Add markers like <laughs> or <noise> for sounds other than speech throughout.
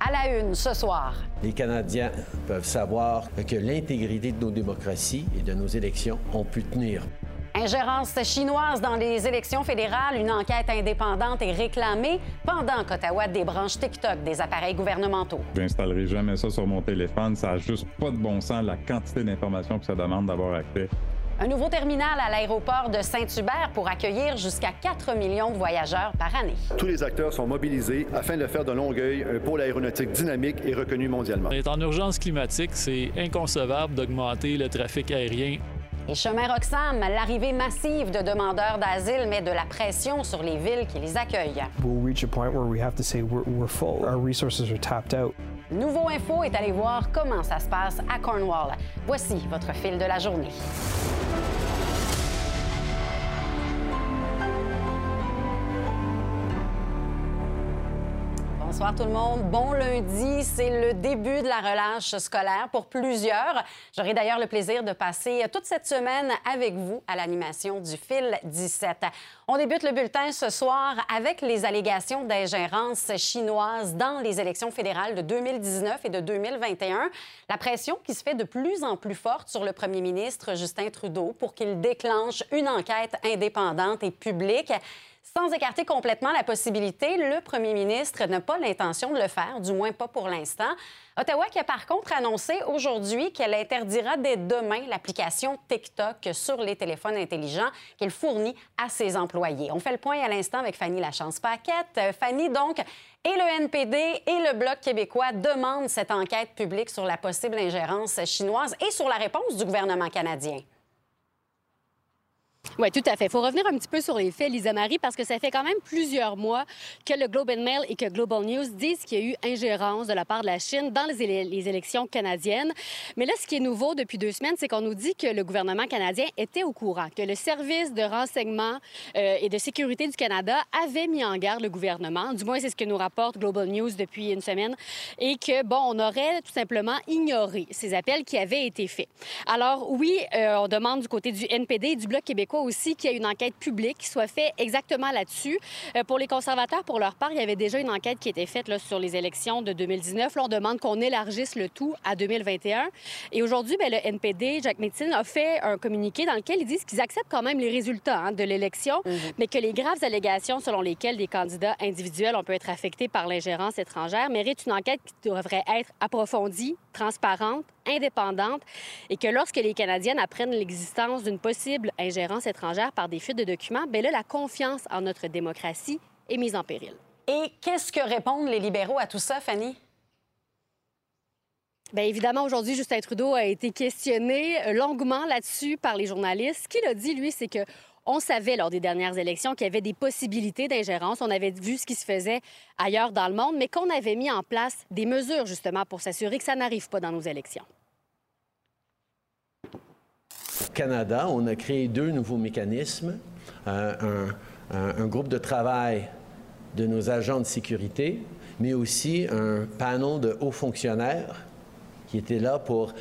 À la une ce soir. Les Canadiens peuvent savoir que l'intégrité de nos démocraties et de nos élections ont pu tenir. Ingérence chinoise dans les élections fédérales, une enquête indépendante est réclamée pendant qu'Ottawa débranche TikTok des appareils gouvernementaux. J'installerai jamais ça sur mon téléphone, ça n'a juste pas de bon sens la quantité d'informations que ça demande d'avoir accès. Un nouveau terminal à l'aéroport de Saint-Hubert pour accueillir jusqu'à 4 millions de voyageurs par année. Tous les acteurs sont mobilisés afin de faire de Longueuil un pôle aéronautique dynamique et reconnu mondialement. On est en urgence climatique, c'est inconcevable d'augmenter le trafic aérien et chemin Roxham, l'arrivée massive de demandeurs d'asile met de la pression sur les villes qui les accueillent. We'll reach a point where we have to say we're, we're full. Our resources are tapped out. Nouveau Info est allé voir comment ça se passe à Cornwall. Voici votre fil de la journée. Bonsoir tout le monde. Bon lundi, c'est le début de la relâche scolaire pour plusieurs. J'aurai d'ailleurs le plaisir de passer toute cette semaine avec vous à l'animation du fil 17. On débute le bulletin ce soir avec les allégations d'ingérence chinoise dans les élections fédérales de 2019 et de 2021. La pression qui se fait de plus en plus forte sur le premier ministre Justin Trudeau pour qu'il déclenche une enquête indépendante et publique. Sans écarter complètement la possibilité, le premier ministre n'a pas l'intention de le faire, du moins pas pour l'instant. Ottawa qui a par contre annoncé aujourd'hui qu'elle interdira dès demain l'application TikTok sur les téléphones intelligents qu'elle fournit à ses employés. On fait le point à l'instant avec Fanny Lachance-Paquette. Euh, Fanny, donc, et le NPD et le Bloc québécois demandent cette enquête publique sur la possible ingérence chinoise et sur la réponse du gouvernement canadien. Oui, tout à fait. Il faut revenir un petit peu sur les faits, Lisa Marie, parce que ça fait quand même plusieurs mois que le Globe and Mail et que Global News disent qu'il y a eu ingérence de la part de la Chine dans les, élections canadiennes. Mais là, ce qui est nouveau depuis deux semaines, c'est qu'on nous dit que le gouvernement canadien était au courant, que le service de renseignement euh, et de sécurité du Canada avait mis en garde le gouvernement. Du moins, c'est ce que nous rapporte Global News depuis une semaine. Et que, bon, on aurait tout simplement ignoré ces appels qui avaient été faits. Alors, oui, euh, on demande du côté du NPD et du Bloc québécois aussi qu'il y ait une enquête publique qui soit faite exactement là-dessus. Euh, pour les conservateurs, pour leur part, il y avait déjà une enquête qui était faite là, sur les élections de 2019. Là, on demande qu'on élargisse le tout à 2021. Et aujourd'hui, bien, le NPD, Jack Metzin, a fait un communiqué dans lequel ils disent qu'ils acceptent quand même les résultats hein, de l'élection, mhm. mais que les graves allégations selon lesquelles des candidats individuels ont pu être affectés par l'ingérence étrangère méritent une enquête qui devrait être approfondie, transparente, indépendante et que lorsque les Canadiennes apprennent l'existence d'une possible ingérence étrangère par des fuites de documents, bien là, la confiance en notre démocratie est mise en péril. Et qu'est-ce que répondent les libéraux à tout ça, Fanny? Bien évidemment, aujourd'hui, Justin Trudeau a été questionné euh, longuement là-dessus par les journalistes. Ce qu'il a dit, lui, c'est que on savait lors des dernières élections qu'il y avait des possibilités d'ingérence. On avait vu ce qui se faisait ailleurs dans le monde, mais qu'on avait mis en place des mesures justement pour s'assurer que ça n'arrive pas dans nos élections. Canada, on a créé deux nouveaux mécanismes. Euh, un, groupe de travail de nos agents de sécurité, mais aussi un panel de hauts fonctionnaires qui étaient là pour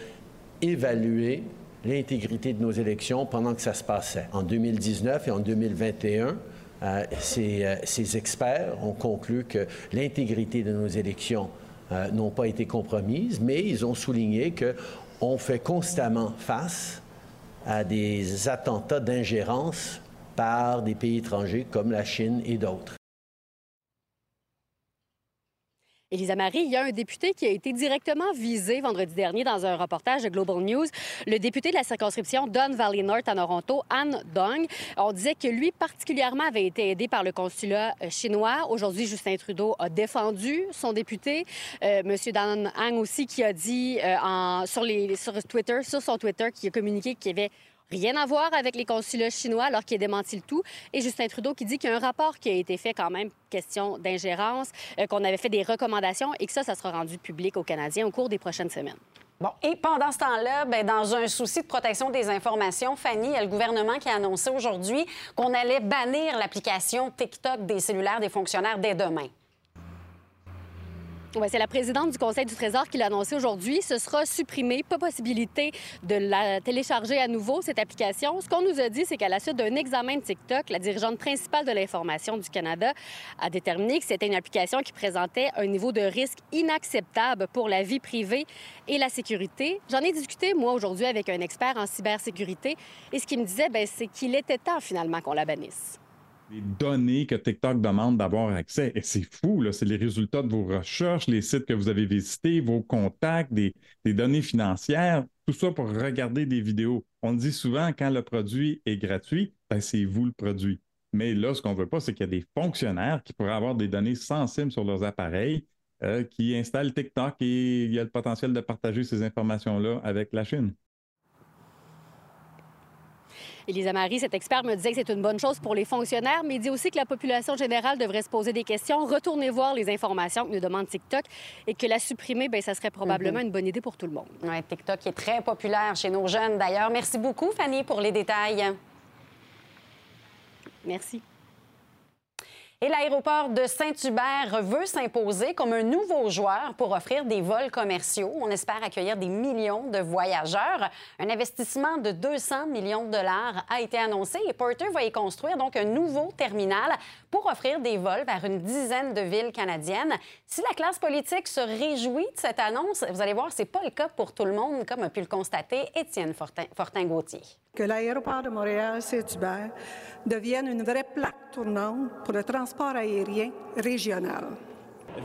évaluer l'intégrité de nos élections pendant que ça se passait. En 2019 et en 2021, euh, ces, euh, ces, experts ont conclu que l'intégrité de nos élections n'ont pas été compromises, mais ils ont souligné qu'on fait constamment face à des attentats d'ingérence par des pays étrangers comme la Chine et d'autres. Elisa Marie, il y a un député qui a été directement visé vendredi dernier dans un reportage de Global News. Le député de la circonscription Don Valley North à Toronto, Anne Dong. On disait que lui, particulièrement, avait été aidé par le consulat euh, chinois. Aujourd'hui, Justin Trudeau a défendu son député. Euh, Monsieur Dan Hang aussi, qui a dit euh, sur, sur Twitter, sur son Twitter, qui a communiqué qu'il y avait Rien à voir avec les consulats chinois alors qu'il a le tout. Et Justin Trudeau qui dit qu'il y a un rapport qui a été fait quand même, question d'ingérence, euh, qu'on avait fait des recommandations et que ça, ça sera rendu public aux Canadiens au cours des prochaines semaines. Bon, et pendant ce temps-là, ben, dans un souci de protection des informations, Fanny, il y a le gouvernement qui a annoncé aujourd'hui qu'on allait bannir l'application TikTok des cellulaires des fonctionnaires dès demain. C'est la présidente du Conseil du Trésor qui l'a annoncé aujourd'hui. Ce sera supprimé, pas possibilité de la télécharger à nouveau, cette application. Ce qu'on nous a dit, c'est qu'à la suite d'un examen de TikTok, la dirigeante principale de l'information du Canada a déterminé que c'était une application qui présentait un niveau de risque inacceptable pour la vie privée et la sécurité. J'en ai discuté, moi, aujourd'hui, avec un expert en cybersécurité. Et ce qu'il me disait, ben, c'est qu'il était temps, finalement, qu'on la bannisse les données que TikTok demande d'avoir accès. Et c'est fou, c'est les résultats de vos recherches, les sites que vous avez visités, vos contacts, des, données financières, tout ça pour regarder des vidéos. On dit souvent, quand le produit est gratuit, ben, c'est vous le produit. Mais là, ce qu'on ne veut pas, c'est qu'il y a des fonctionnaires qui pourraient avoir des données sensibles sur leurs appareils, euh, qui installent TikTok et il y a le potentiel de partager ces informations-là avec la Chine. Elisa Marie, cet expert me disait que c'est une bonne chose pour les fonctionnaires, mais il dit aussi que la population générale devrait se poser des questions, retourner voir les informations que nous demande TikTok et que la supprimer, bien, ça serait probablement mhm. une bonne idée pour tout le monde. Oui, TikTok est très populaire chez nos jeunes d'ailleurs. Merci beaucoup, Fanny, pour les détails. Merci. Et l'aéroport de Saint-Hubert veut s'imposer comme un nouveau joueur pour offrir des vols commerciaux. On espère accueillir des millions de voyageurs. Un investissement de 200 millions de dollars a été annoncé et Porter va y construire donc un nouveau terminal pour offrir des vols vers une dizaine de villes canadiennes. Si la classe politique se réjouit de cette annonce, vous allez voir, c'est pas le cas pour tout le monde, comme a pu le constater Étienne Fortin-Gauthier. Que l'aéroport de Montréal-Saint-Hubert devienne une vraie plaque tournante pour le transport aérien régional.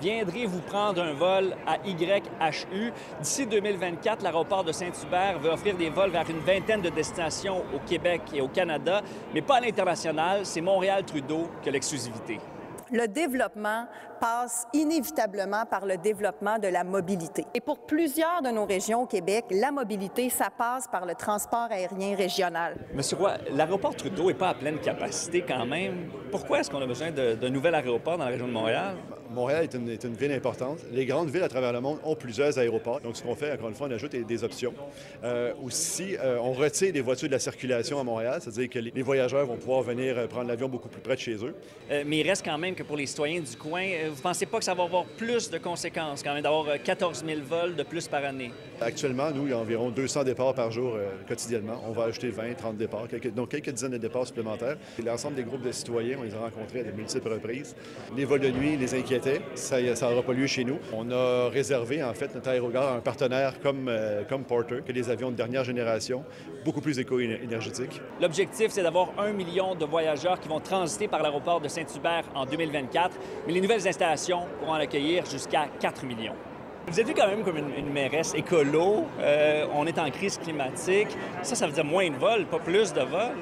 Viendrez-vous prendre un vol à YHU? D'ici 2024, l'aéroport de Saint-Hubert veut offrir des vols vers une vingtaine de destinations au Québec et au Canada, mais pas à l'international. C'est Montréal-Trudeau qui a l'exclusivité le développement passe inévitablement par le développement de la mobilité. Et pour plusieurs de nos régions au Québec, la mobilité, ça passe par le transport aérien régional. Monsieur Roy, l'aéroport Trudeau n'est pas à pleine capacité quand même. Pourquoi est-ce qu'on a besoin d'un nouvel aéroport dans la région de Montréal? Montréal est une, ville importante. Les grandes villes à travers le monde ont plusieurs aéroports. Donc, ce qu'on fait, encore une fois, on ajoute des, options. Euh, aussi, euh, on retire des voitures de la circulation à Montréal, c'est-à-dire que les voyageurs vont pouvoir venir euh, prendre l'avion beaucoup plus près de chez eux. mais il reste quand même que pour les citoyens du coin, vous ne pensez pas que ça va avoir plus de conséquences quand même d'avoir 14 000 vols de plus par année? Actuellement, nous, il y a environ 200 départs par jour quotidiennement. On va ajouter 20, 30 départs, donc quelques dizaines de départs supplémentaires. L'ensemble des groupes de citoyens, on les a rencontrés à de multiples reprises. Les vols de nuit les inquiétaient. Ça, n'aura pas lieu chez nous. On a réservé, en fait, notre aérogare à un partenaire comme, euh, comme Porter, que des avions de dernière génération, beaucoup plus éco-énergétiques. L'objectif, c'est d'avoir un million de voyageurs qui vont transiter par l'aéroport de Saint-Hubert en 2024, mais les nouvelles installations pourront en accueillir jusqu'à 4 millions. Vous êtes vu quand même comme une, mairesse écolo. Euh, on est en crise climatique. Ça, ça veut dire moins de vols, pas plus de vols?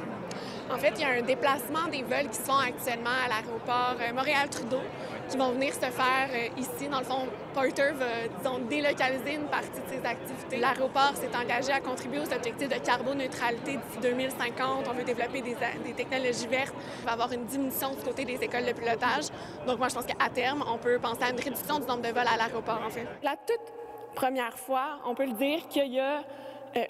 En fait, il y a un déplacement des vols qui se font actuellement à l'aéroport euh, Montréal-Trudeau qui vont venir se faire euh, ici. Dans le fond, Porter va, disons, délocaliser une partie de ses activités. L'aéroport s'est engagé à contribuer aux objectifs de carboneutralité d'ici 2050. On veut développer des, technologies vertes. Il va y avoir une diminution du côté des écoles de pilotage. Donc, moi, je pense qu'à terme, on peut penser à une réduction du nombre de vols à l'aéroport, en fait. La toute première fois, on peut le dire qu'il y a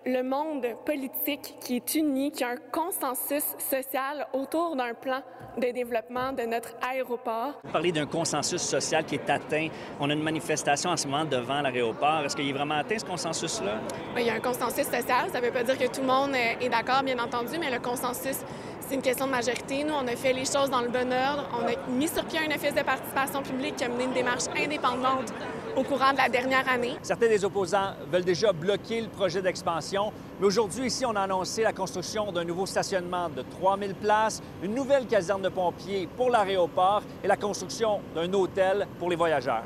le monde politique qui est uni, qui a un consensus social autour d'un plan de développement de notre aéroport. Vous parlez d'un consensus social qui est atteint. On a une manifestation en ce moment devant l'aéroport. Est-ce qu'il est vraiment atteint ce consensus-là? il y a un consensus social. Ça ne veut pas dire que tout le monde est d'accord, bien entendu, mais le consensus, c'est une question de majorité. Nous, on a fait les choses dans le bon ordre. On a mis sur pied un office de participation publique qui a mené une démarche indépendante au courant de la dernière année. Certains des opposants veulent déjà bloquer le projet d'expansion, mais aujourd'hui, ici, on a annoncé la construction d'un nouveau stationnement de 3000 places, une nouvelle caserne de pompiers pour l'aéroport et la construction d'un hôtel pour les voyageurs.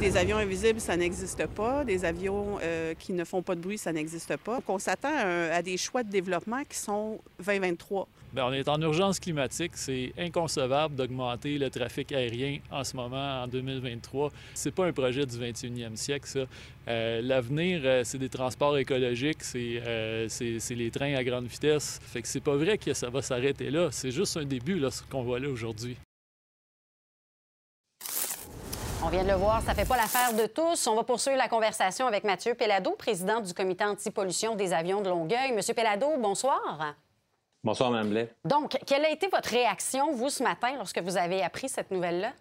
Des avions invisibles, ça n'existe pas. Des avions euh, qui ne font pas de bruit, ça n'existe pas. Donc, on s'attend à, des choix de développement qui sont 2023. Bien, on est en urgence climatique. C'est inconcevable d'augmenter le trafic aérien en ce moment, en 2023. C'est pas un projet du 21e siècle, ça. Euh, l'avenir, euh, c'est des transports écologiques, c'est les trains à grande vitesse. Fait que c'est pas vrai que ça va s'arrêter là. C'est juste un début, là, ce qu'on voit là aujourd'hui. On vient de le voir, ça ne fait pas l'affaire de tous. On va poursuivre la conversation avec Mathieu Pellado, président du comité anti-pollution des avions de Longueuil. Monsieur Pellado, bonsoir. Bonsoir, Mme Blais. Donc, quelle a été votre réaction, vous, ce matin, lorsque vous avez appris cette nouvelle-là?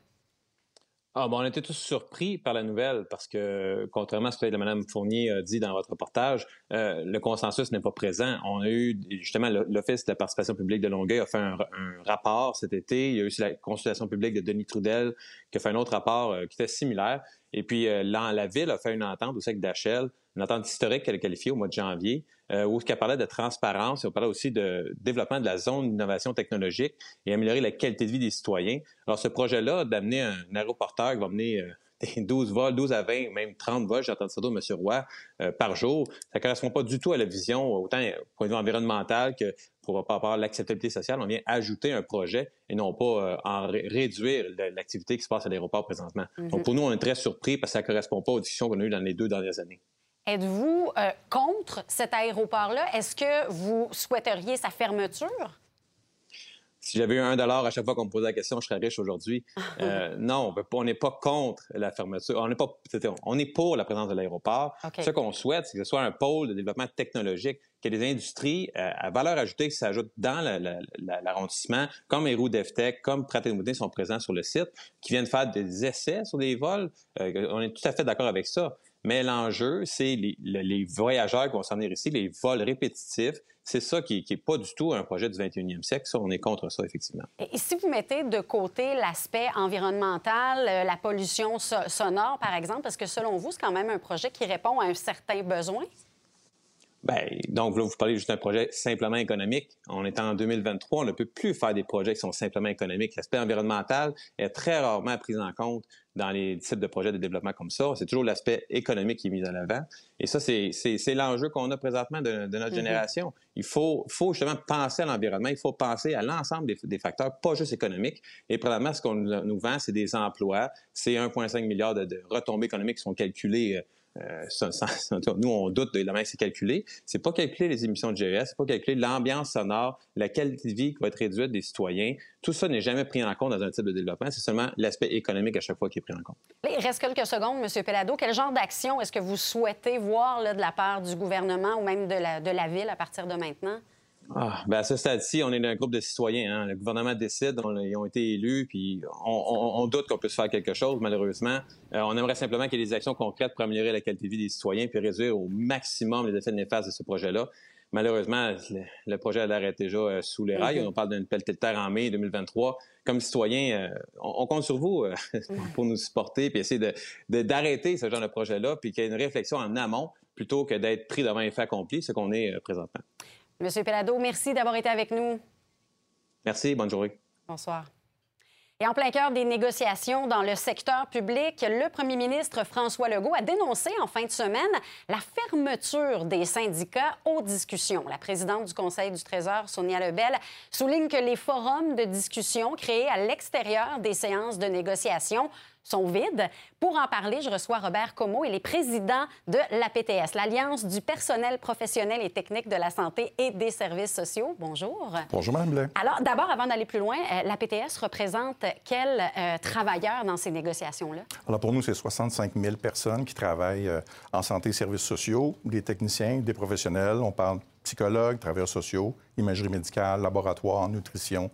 Ah, bon, on était tous surpris par la nouvelle parce que, contrairement à ce que Mme Fournier a dit dans votre reportage, euh, le consensus n'est pas présent. On a eu, justement, l'Office de la participation publique de Longueuil a fait un, rapport cet été. Il y a eu aussi la consultation publique de Denis Trudel qui a fait un autre rapport euh, qui était similaire. Et puis, euh, la, Ville a fait une entente aussi avec Dachel, une entente historique qu'elle a qualifiée au mois de janvier, euh, où elle parlait de transparence et on parlait aussi de développement de la zone d'innovation technologique et améliorer la qualité de vie des citoyens. Alors, ce projet-là d'amener un aéroporteur qui va amener 12 vols, 12 à 20, même 30 vols, j'ai entendu ça de M. Roy, euh, par jour, ça ne correspond pas du tout à la vision, autant au point de vue environnemental que pour rapport à l'acceptabilité sociale. On vient ajouter un projet et non pas euh, en réduire l'activité qui se passe à l'aéroport présentement. Donc, pour nous, on est très surpris parce que ça ne correspond pas aux discussions qu'on a eues dans les deux dernières années. Êtes-vous euh, contre cet aéroport-là? Est-ce que vous souhaiteriez sa fermeture? Si j'avais eu un dollar à chaque fois qu'on me posait la question, je serais riche aujourd'hui. <laughs> Euh, non, on n'est pas contre la fermeture. On n'est pas, on est pour la présence de l'aéroport. Ce qu'on souhaite, c'est que ce soit un pôle de développement technologique, qu'il y ait des industries euh, à valeur ajoutée qui s'ajoutent dans l'arrondissement, comme Héroux DevTech, comme Pratt Moudin sont présents sur le site, qui viennent faire des essais sur des vols. on est tout à fait d'accord avec ça. Mais l'enjeu, c'est les, voyageurs qui ici, les vols répétitifs. C'est ça qui n'est pas du tout un projet du 21e siècle. Ça, on est contre ça, effectivement. Et si vous mettez de côté l'aspect environnemental, euh, la pollution sonore, par exemple, parce que selon vous, c'est quand même un projet qui répond à un certain besoin? Bien, donc là, vous parlez juste d'un projet simplement économique. On est en 2023, on ne peut plus faire des projets qui sont simplement économiques. L'aspect environnemental est très rarement pris en compte dans les types de projets de développement comme ça. C'est toujours l'aspect économique qui est mis en avant. Et ça, c'est l'enjeu qu'on a présentement de, notre mm-hmm. génération. Il faut, faut justement penser à l'environnement, il faut penser à l'ensemble des, des, facteurs, pas juste économiques. Et probablement, ce qu'on nous vend, c'est des emplois, c'est 1,5 milliard de, de, retombées économiques qui sont calculées euh, euh, <laughs> nous, on doute de la manière que c'est calculé. C'est pas calculer les émissions de GES, c'est pas calculer l'ambiance sonore, la qualité de vie qui va être réduite des citoyens. Tout ça n'est jamais pris en compte dans un type de développement. C'est seulement l'aspect économique à chaque fois qui est pris en compte. Il reste quelques secondes, M. Pelado. Quel genre d'action est-ce que vous souhaitez voir de la part du gouvernement ou même de la ville à partir de maintenant? Ah, ben à ce stade-ci, on est un groupe de citoyens. Hein. Le gouvernement décide, ils ont été élus, puis on, doute qu'on puisse faire quelque chose, malheureusement. Euh, on aimerait simplement qu'il y ait des actions concrètes pour améliorer la qualité de vie des citoyens, puis réduire au maximum les effets néfastes de ce projet-là. Malheureusement, le, projet a l'air déjà euh, sous les rails. On parle d'une pelletée de terre en mai 2023. Comme citoyens, euh, on, compte sur vous <laughs> pour nous supporter, puis essayer d'arrêter ce genre de projet-là, puis qu'il y ait une réflexion en amont plutôt que d'être pris devant un fait accompli, ce qu'on est présentement. Monsieur Pelado, merci d'avoir été avec nous. Merci, bonne journée. Bonsoir. Et en plein cœur des négociations dans le secteur public, le premier ministre François Legault a dénoncé en fin de semaine la fermeture des syndicats aux discussions. La présidente du Conseil du Trésor, Sonia Lebel, souligne que les forums de discussion créés à l'extérieur des séances de négociation sont vides. Pour en parler, je reçois Robert Como, il est président de l'APTS, l'Alliance du personnel professionnel et technique de la santé et des services sociaux. Bonjour. Bonjour, Mme Blais. Alors, d'abord, avant d'aller plus loin, euh, l'APTS représente quels euh, travailleurs dans ces négociations-là? Alors, pour nous, c'est 65 000 personnes qui travaillent euh, en santé et services sociaux, des techniciens, des professionnels. On parle psychologues, travailleurs sociaux, imagerie médicale, laboratoire, nutrition,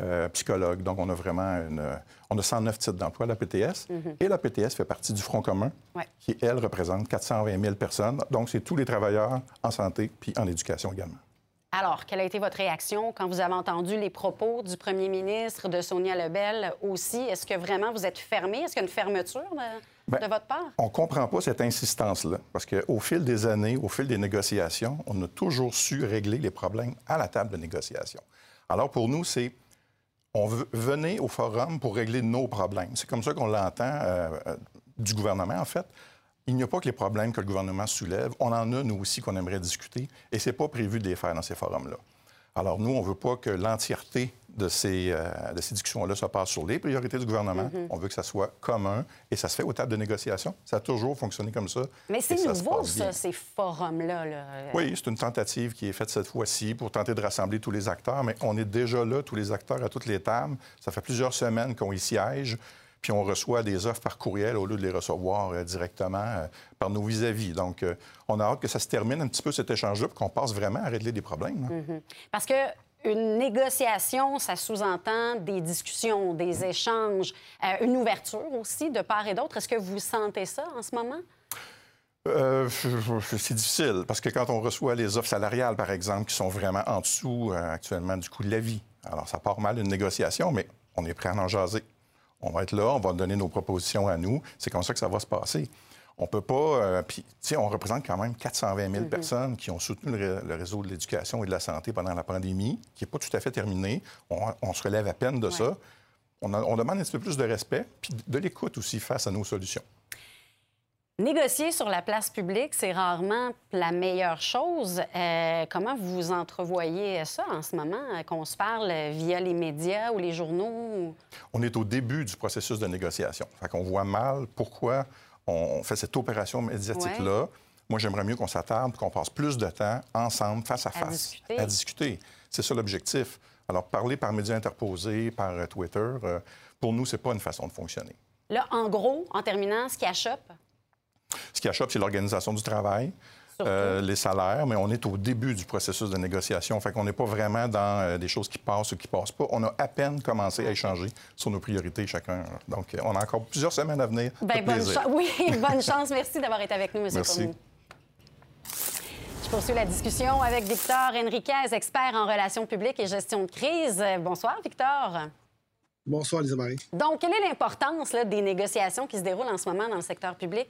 euh, psychologue. Donc, on a vraiment une, on a 109 titres d'emploi à la PTS. Mhm. Et la PTS fait partie du Front commun, qui, elle, représente 420 000 personnes. Donc, c'est tous les travailleurs en santé puis en éducation également. Alors, quelle a été votre réaction quand vous avez entendu les propos du premier ministre, de Sonia Lebel aussi? Est-ce que vraiment vous êtes fermé? Est-ce qu'il y a une fermeture de, de votre part? On ne comprend pas cette insistance-là, parce qu'au fil des années, au fil des négociations, on a toujours su régler les problèmes à la table de négociation. Alors, pour nous, c'est on venait au forum pour régler nos problèmes. C'est comme ça qu'on l'entend euh, euh, du gouvernement, en fait. Il n'y a pas que les problèmes que le gouvernement soulève. On en a, nous aussi, qu'on aimerait discuter. Et ce n'est pas prévu de les faire dans ces forums-là. Alors, nous, on ne veut pas que l'entièreté de ces, euh, de ces discussions-là se passe sur les priorités du gouvernement. Mm-hmm. On veut que ça soit commun et ça se fait aux tables de négociation. Ça a toujours fonctionné comme ça. Mais c'est nouveau, ça, ces forums-là. Oui, c'est une tentative qui est faite cette fois-ci pour tenter de rassembler tous les acteurs, mais on est déjà là, tous les acteurs à toutes les tables. Ça fait plusieurs semaines qu'on y siège puis on reçoit des offres par courriel au lieu de les recevoir euh, directement euh, par nos vis-à-vis. Donc, euh, on a hâte que ça se termine un petit peu cet échange-là, pour qu'on passe vraiment à régler des problèmes. Mm-hmm. Parce que une négociation, ça sous-entend des discussions, des échanges, euh, une ouverture aussi de part et d'autre. Est-ce que vous sentez ça en ce moment? Euh, c'est difficile parce que quand on reçoit les offres salariales, par exemple, qui sont vraiment en dessous euh, actuellement du coût de la vie, alors ça part mal une négociation, mais on est prêt à en jaser. On va être là, on va donner nos propositions à nous. C'est comme ça que ça va se passer. On peut pas. Euh, puis, tu sais, on représente quand même 420 000 mm-hmm. personnes qui ont soutenu le, réseau de l'éducation et de la santé pendant la pandémie, qui n'est pas tout à fait terminé. On, se relève à peine de ça. On, on, demande un petit peu plus de respect, puis de l'écoute aussi face à nos solutions. Négocier sur la place publique, c'est rarement la meilleure chose. Euh, comment vous entrevoyez ça en ce moment, euh, qu'on se parle via les médias ou les journaux? On est au début du processus de négociation. Fait qu'on voit mal pourquoi on fait cette opération médiatique-là. Moi, j'aimerais mieux qu'on s'attarde, qu'on passe plus de temps ensemble, face à, face, à discuter. C'est ça l'objectif. Alors, parler par médias interposés, par euh, Twitter, pour nous, c'est pas une façon de fonctionner. Là, en gros, en terminant, ce qui achoppe, ce qui achoppe, c'est l'organisation du travail. Euh, les salaires, mais on est au début du processus de négociation. Fait qu'on n'est pas vraiment dans euh, des choses qui passent ou qui passent pas. On a à peine commencé à échanger sur nos priorités chacun. Donc, euh, on a encore plusieurs semaines à venir. Bien, bonne oui, <laughs> <laughs> bonne chance. Merci d'avoir été avec nous, M. Merci. Je poursuis la discussion avec Victor Enriquez, expert en relations publiques et gestion de crise. Bonsoir, Victor. Bonsoir, Lisa Marie. Donc, quelle est l'importance des négociations qui se déroulent en ce moment dans le secteur public?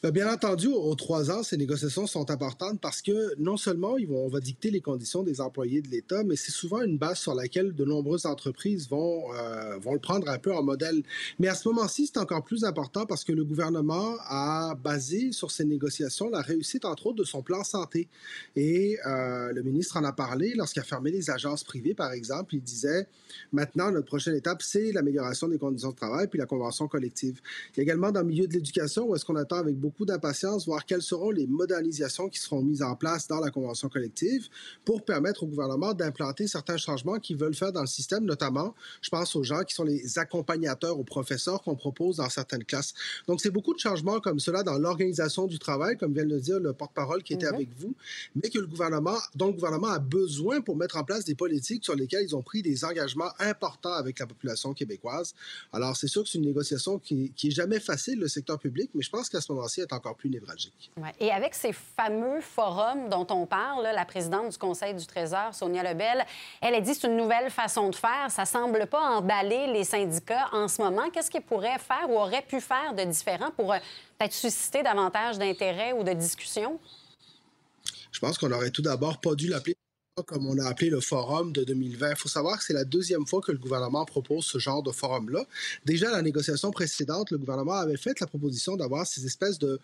Ben, bien entendu, aux trois ans, ces négociations sont importantes parce que non seulement ils vont, on va dicter les conditions des employés de l'État, mais c'est souvent une base sur laquelle de nombreuses entreprises vont, euh, vont le prendre un peu en modèle. Mais à ce moment-ci, c'est encore plus important parce que le gouvernement a basé sur ces négociations la réussite, entre autres, de son plan santé. Et euh, le ministre en a parlé lorsqu'il a fermé les agences privées, par exemple. Il disait, maintenant, notre prochaine étape, c'est l'amélioration des conditions de travail puis la convention collective. Il y a également dans le milieu de l'éducation où est-ce qu'on attend avec beaucoup beaucoup d'impatience voir quelles seront les modernisations qui seront mises en place dans la convention collective pour permettre au gouvernement d'implanter certains changements qu'ils veulent faire dans le système, notamment, je pense aux gens qui sont les accompagnateurs aux professeurs qu'on propose dans certaines classes. Donc, c'est beaucoup de changements comme cela dans l'organisation du travail, comme vient de le dire le porte-parole qui était mhm. avec vous, mais que le gouvernement, dont le gouvernement a besoin pour mettre en place des politiques sur lesquelles ils ont pris des engagements importants avec la population québécoise. Alors, c'est sûr que c'est une négociation qui, qui est jamais facile, le secteur public, mais je pense qu'à ce moment-ci, est encore plus névralgique. Et avec ces fameux forums dont on parle, la présidente du Conseil du Trésor, Sonia Lebel, elle a dit c'est une nouvelle façon de faire. Ça semble pas emballer les syndicats en ce moment. Qu'est-ce qu'ils pourraient faire ou auraient pu faire de différent pour euh, peut-être susciter davantage d'intérêt ou de discussion? Je pense qu'on aurait tout d'abord pas dû l'appeler comme on a appelé le forum de 2020. Il faut savoir que c'est la deuxième fois que le gouvernement propose ce genre de forum-là. Déjà, la négociation précédente, le gouvernement avait fait la proposition d'avoir ces espèces de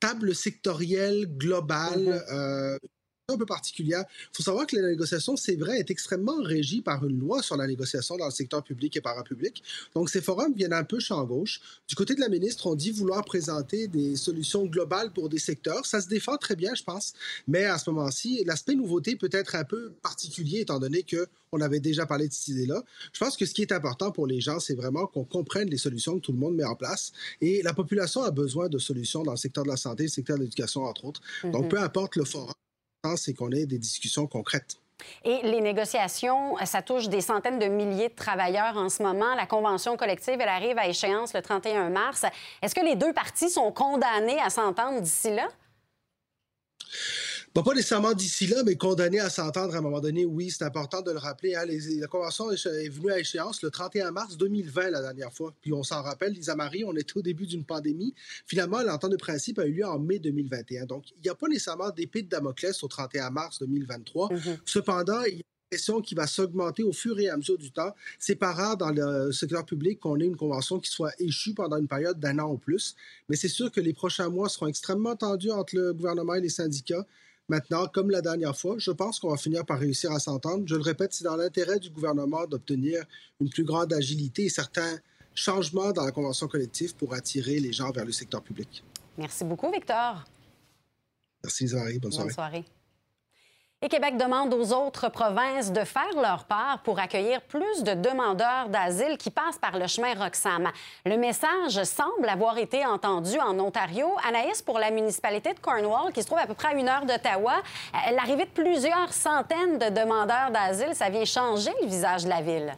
tables sectorielles globales, mm-hmm. euh, un peu particulière. Il faut savoir que la négociation, c'est vrai, est extrêmement régie par une loi sur la négociation dans le secteur public et parapublic. Donc, ces forums viennent un peu champ gauche. Du côté de la ministre, on dit vouloir présenter des solutions globales pour des secteurs. Ça se défend très bien, je pense. Mais à ce moment-ci, l'aspect nouveauté peut être un peu particulier, étant donné que on avait déjà parlé de cette idée-là. Je pense que ce qui est important pour les gens, c'est vraiment qu'on comprenne les solutions que tout le monde met en place. Et la population a besoin de solutions dans le secteur de la santé, le secteur de l'éducation, entre autres. Donc, mm-hmm. peu importe le forum, c'est qu'on ait des discussions concrètes. Et les négociations, ça touche des centaines de milliers de travailleurs en ce moment. La convention collective, elle arrive à échéance le 31 mars. Est-ce que les deux parties sont condamnées à s'entendre d'ici là? Pas nécessairement d'ici là, mais condamné à s'entendre à un moment donné, oui, c'est important de le rappeler. Hein. la Convention est venue à échéance le 31 mars 2020, la dernière fois. Puis on s'en rappelle, Lisa Marie, on était au début d'une pandémie. Finalement, l'entente de principe a eu lieu en mai 2021. Donc, il n'y a pas nécessairement d'épée de Damoclès au 31 mars 2023. Mm-hmm. Cependant, il y a une question qui va s'augmenter au fur et à mesure du temps. C'est pas rare dans le secteur public qu'on ait une convention qui soit échue pendant une période d'un an ou plus. Mais c'est sûr que les prochains mois seront extrêmement tendus entre le gouvernement et les syndicats. Maintenant, comme la dernière fois, je pense qu'on va finir par réussir à s'entendre. Je le répète, c'est dans l'intérêt du gouvernement d'obtenir une plus grande agilité et certains changements dans la convention collective pour attirer les gens vers le secteur public. Merci beaucoup, Victor. Merci, Zahari. Bonne soirée. Bonne soirée. Et Québec demande aux autres provinces de faire leur part pour accueillir plus de demandeurs d'asile qui passent par le chemin Roxham. Le message semble avoir été entendu en Ontario. Anaïs, pour la municipalité de Cornwall, qui se trouve à peu près à une heure d'Ottawa, euh, l'arrivée de plusieurs centaines de demandeurs d'asile, ça vient changer le visage de la ville.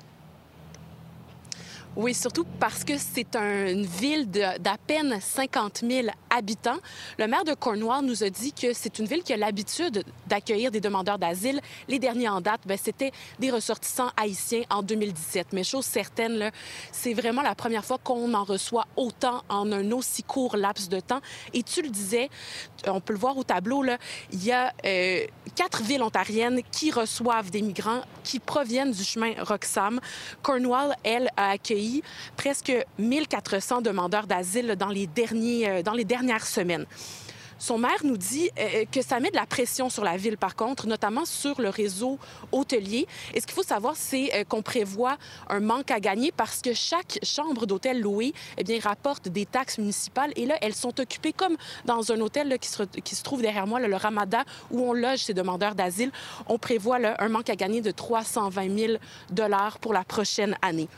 Oui, surtout parce que c'est une ville d'à peine 50 000 habitants. Le maire de Cornwall nous a dit que c'est une ville qui a l'habitude d'accueillir des demandeurs d'asile. Les derniers en date, ben, c'était des ressortissants haïtiens en 2017. Mais chose certaine, c'est vraiment la première fois qu'on en reçoit autant en un aussi court laps de temps. Et tu le disais, on peut le voir au tableau, il y a euh, quatre villes ontariennes qui reçoivent des migrants qui proviennent du chemin Roxham. Cornwall, elle, a accueilli presque 1400 demandeurs d'asile dans les derniers, euh, dans les dernières semaines. Son maire nous dit euh, que ça met de la pression sur la ville, par contre, notamment sur le réseau hôtelier. Et ce qu'il faut savoir, c'est euh, qu'on prévoit un manque à gagner parce que chaque chambre d'hôtel louée, eh bien, rapporte des taxes municipales. Et là, elles sont occupées comme dans un hôtel qui, se, qui, se, trouve derrière moi, le Ramada, où on loge ces demandeurs d'asile. On prévoit un manque à gagner de 320 000 dollars pour la prochaine année.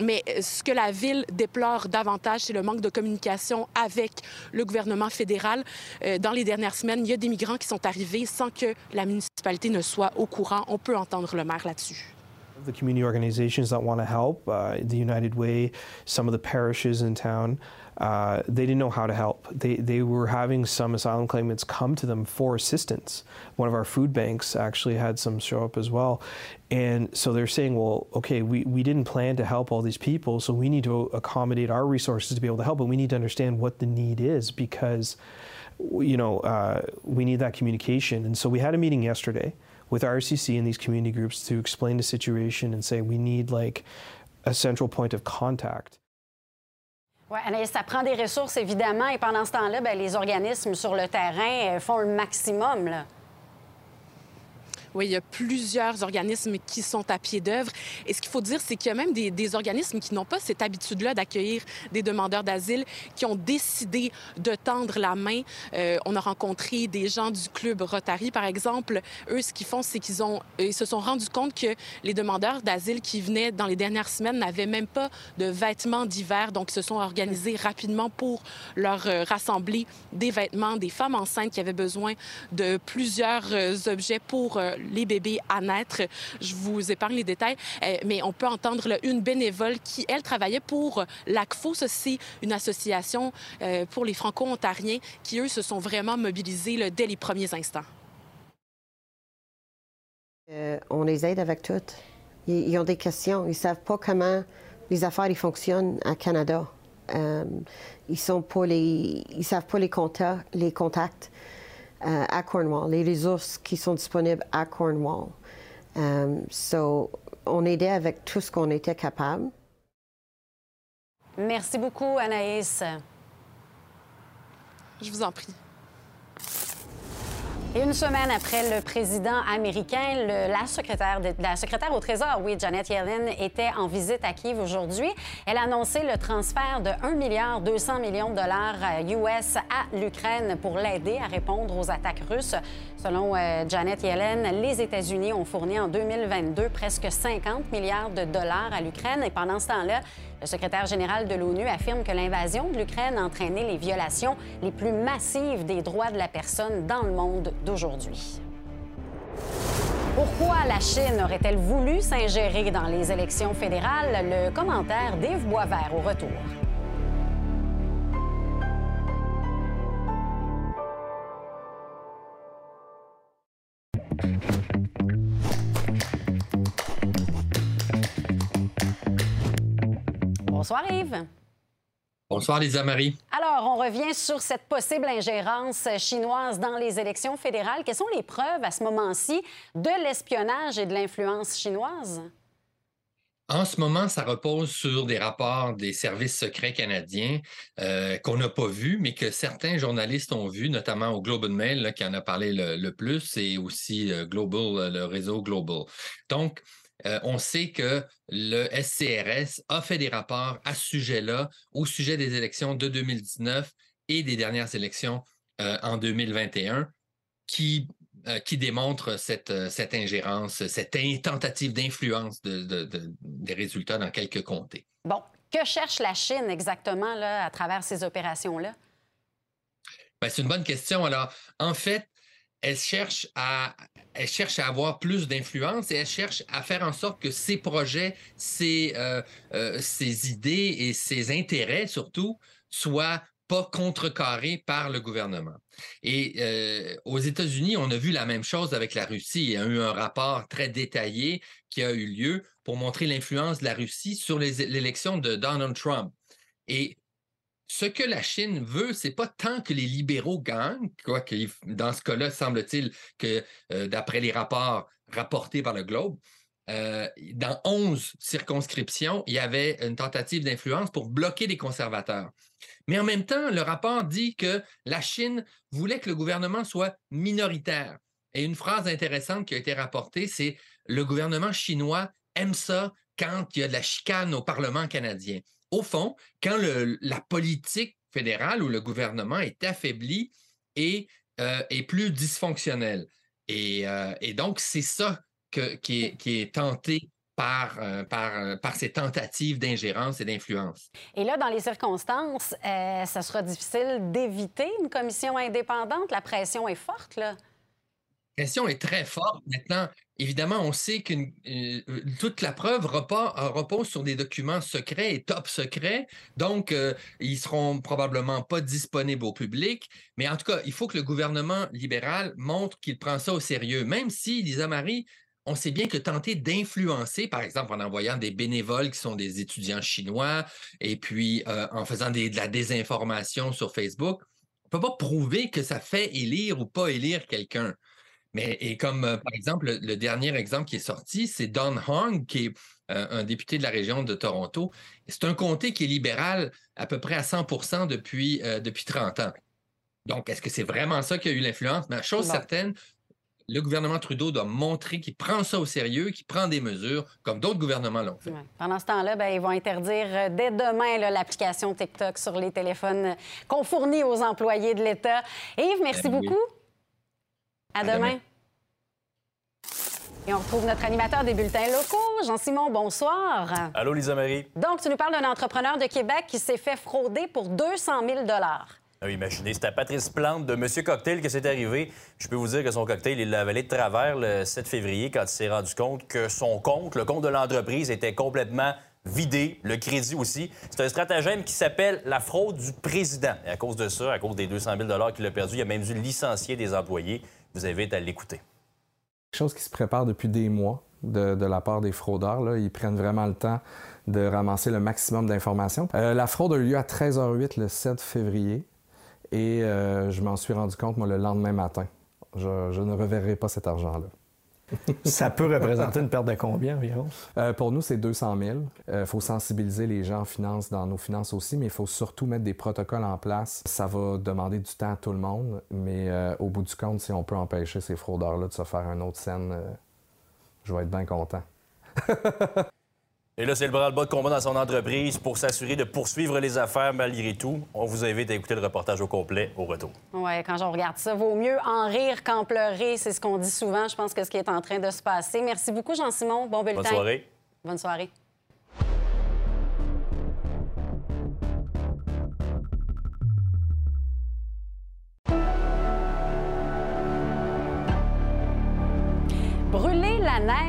Mais euh, ce que la ville déplore davantage, c'est le manque de communication avec le gouvernement fédéral. Euh, dans les dernières semaines, il y a des migrants qui sont arrivés sans que la municipalité ne soit au courant. On peut entendre le maire là-dessus. The community organizations that want to help, uh, the United Way, uh, they didn't know how to help. They, they were having some asylum claimants come to them for assistance. One of our food banks actually had some show up as well. And so they're saying, well, okay, we, we didn't plan to help all these people, so we need to accommodate our resources to be able to help, but we need to understand what the need is because, you know, uh, we need that communication. And so we had a meeting yesterday with RCC and these community groups to explain the situation and say we need like a central point of contact. Oui, ça prend des ressources, évidemment, et pendant ce temps-là, ben, les organismes sur le terrain euh, font le maximum. Oui, il y a plusieurs organismes qui sont à pied d'œuvre. Et ce qu'il faut dire, c'est qu'il y a même des, organismes qui n'ont pas cette habitude-là d'accueillir des demandeurs d'asile, qui ont décidé de tendre la main. Euh, on a rencontré des gens du club Rotary, par exemple. Eux, ce qu'ils font, c'est qu'ils ont, ils se sont rendus compte que les demandeurs d'asile qui venaient dans les dernières semaines n'avaient même pas de vêtements d'hiver. Donc, ils se sont organisés rapidement pour leur euh, rassembler des vêtements, des femmes enceintes qui avaient besoin de plusieurs euh, objets pour les bébés à naître. Je vous épargne les détails, euh, mais on peut entendre une bénévole qui, elle, travaillait pour l'ACFO. C'est une association euh, pour les Franco-Ontariens qui, eux, se sont vraiment mobilisés dès les premiers instants. Euh, on les aide avec tout. Ils, ont des questions. Ils ne savent pas comment les affaires fonctionnent à Canada. ils sont pas les, ils savent pas les contacts. Euh, à Cornwall, les ressources qui sont disponibles à Cornwall. Um, so, on aidait avec tout ce qu'on était capable. Merci beaucoup, Anaïs. Je vous en prie. Et une semaine après le président américain, la, secrétaire la secrétaire au Trésor, oui, Janet Yellen, était en visite à Kiev aujourd'hui. Elle a annoncé le transfert de 1 milliard 200 millions de dollars US à l'Ukraine pour l'aider à répondre aux attaques russes. Selon euh, Janet Yellen, les États-Unis ont fourni en 2022 presque 50 milliards de dollars à l'Ukraine. Et pendant ce temps-là, le secrétaire général de l'ONU affirme que l'invasion de l'Ukraine a entraîné les violations les plus massives des droits de la personne dans le monde d'aujourd'hui. Pourquoi la Chine aurait-elle voulu s'ingérer dans les élections fédérales? Le commentaire d'Yves Boisvert au retour. Bonsoir Yves. Bonsoir Lisa Marie. Alors, on revient sur cette possible ingérence chinoise dans les élections fédérales. Quelles sont les preuves à ce moment-ci de l'espionnage et de l'influence chinoise? En ce moment, ça repose sur des rapports des services secrets canadiens euh, qu'on n'a pas vus, mais que certains journalistes ont vus, notamment au Global Mail, qui en a parlé le, plus, et aussi euh, Global, le réseau Global. Donc, euh, on sait que le SCRS a fait des rapports à ce sujet-là, au sujet des élections de 2019 et des dernières élections euh, en 2021, qui qui démontrent cette, cette ingérence, cette tentative d'influence des résultats dans quelques comtés. Bon, que cherche la Chine exactement là, à travers ces opérations-là? Ben, c'est une bonne question. Alors, en fait, elle cherche à, elle cherche à avoir plus d'influence et elle cherche à faire en sorte que ses projets, ses, euh, euh, ses idées et ses intérêts surtout soient pas contrecarrés par le gouvernement. Et euh, aux États-Unis, on a vu la même chose avec la Russie. Il y a eu un rapport très détaillé qui a eu lieu pour montrer l'influence de la Russie sur l'élection de Donald Trump. Et ce que la Chine veut, c'est pas tant que les libéraux gagnent, quoique dans ce cas-là, semble-t-il que, euh, d'après les rapports rapportés par le Globe, euh, dans 11 circonscriptions, il y avait une tentative d'influence pour bloquer les conservateurs. Mais en même temps, le rapport dit que la Chine voulait que le gouvernement soit minoritaire. Et une phrase intéressante qui a été rapportée, c'est le gouvernement chinois aime ça quand il y a de la chicane au Parlement canadien au fond, quand la politique fédérale ou le gouvernement est affaibli et euh, est plus dysfonctionnel. Et, euh, donc, c'est ça qui, est, tenté par, euh, par, ces tentatives d'ingérence et d'influence. Et là, dans les circonstances, ça sera difficile d'éviter une commission indépendante? La pression est forte, là. La pression est très forte. Maintenant, Évidemment, on sait que euh, toute la preuve repose sur des documents secrets et top secrets, donc euh, ils seront probablement pas disponibles au public. Mais en tout cas, il faut que le gouvernement libéral montre qu'il prend ça au sérieux, même si, Lisa Marie, on sait bien que tenter d'influencer, par exemple en envoyant des bénévoles qui sont des étudiants chinois, et puis euh, en faisant de la désinformation sur Facebook, on ne peut pas prouver que ça fait élire ou pas élire quelqu'un. Mais et comme euh, par exemple, le, dernier exemple qui est sorti, c'est Don Hong, qui est euh, un député de la région de Toronto. C'est un comté qui est libéral à peu près à 100 depuis, depuis 30 ans. Donc, est-ce que c'est vraiment ça qui a eu l'influence? Mais chose certaine, le gouvernement Trudeau doit montrer qu'il prend ça au sérieux, qu'il prend des mesures, comme d'autres gouvernements l'ont fait. Pendant ce temps-là, ben, ils vont interdire dès demain l'application TikTok sur les téléphones qu'on fournit aux employés de l'État. Yves, merci ben beaucoup. À, demain. Et on retrouve notre animateur des bulletins locaux, Jean-Simon, bonsoir. Allô, Lisa Marie. Donc, tu nous parles d'un entrepreneur de Québec qui s'est fait frauder pour 200 000 ah, imaginez, c'est à Patrice Plante de Monsieur Cocktail que c'est arrivé. Je peux vous dire que son cocktail, il l'a avalé de travers le 7 février quand il s'est rendu compte que son compte, le compte de l'entreprise, était complètement vidé, le crédit aussi. C'est un stratagème qui s'appelle la fraude du président. Et à cause de ça, à cause des 200 000 qu'il a perdu, il a même dû licencier des employés. Je vous invite à l'écouter. Quelque chose qui se prépare depuis des mois de, la part des fraudeurs. Ils prennent vraiment le temps de ramasser le maximum d'informations. Euh, la fraude a eu lieu à 13h08 le 7 février et euh, je m'en suis rendu compte, moi, le lendemain matin. Je, je ne reverrai pas cet argent-là. <laughs> Ça peut représenter une perte de combien environ? Euh, pour nous, c'est 200 000. Il faut sensibiliser les gens en finance, dans nos finances aussi, mais il faut surtout mettre des protocoles en place. Ça va demander du temps à tout le monde, mais euh, au bout du compte, si on peut empêcher ces fraudeurs-là de se faire un autre scène, je vais être bien content. <laughs> Et là, c'est le bras-le-bas de combat dans son entreprise pour s'assurer de poursuivre les affaires malgré tout. On vous invite à écouter le reportage au complet au retour. Oui, quand on regarde ça, vaut mieux en rire qu'en pleurer. C'est ce qu'on dit souvent. Je pense que ce qui est en train de se passer. Merci beaucoup, Jean-Simon. Bon bulletin. Bonne soirée. Bonne soirée.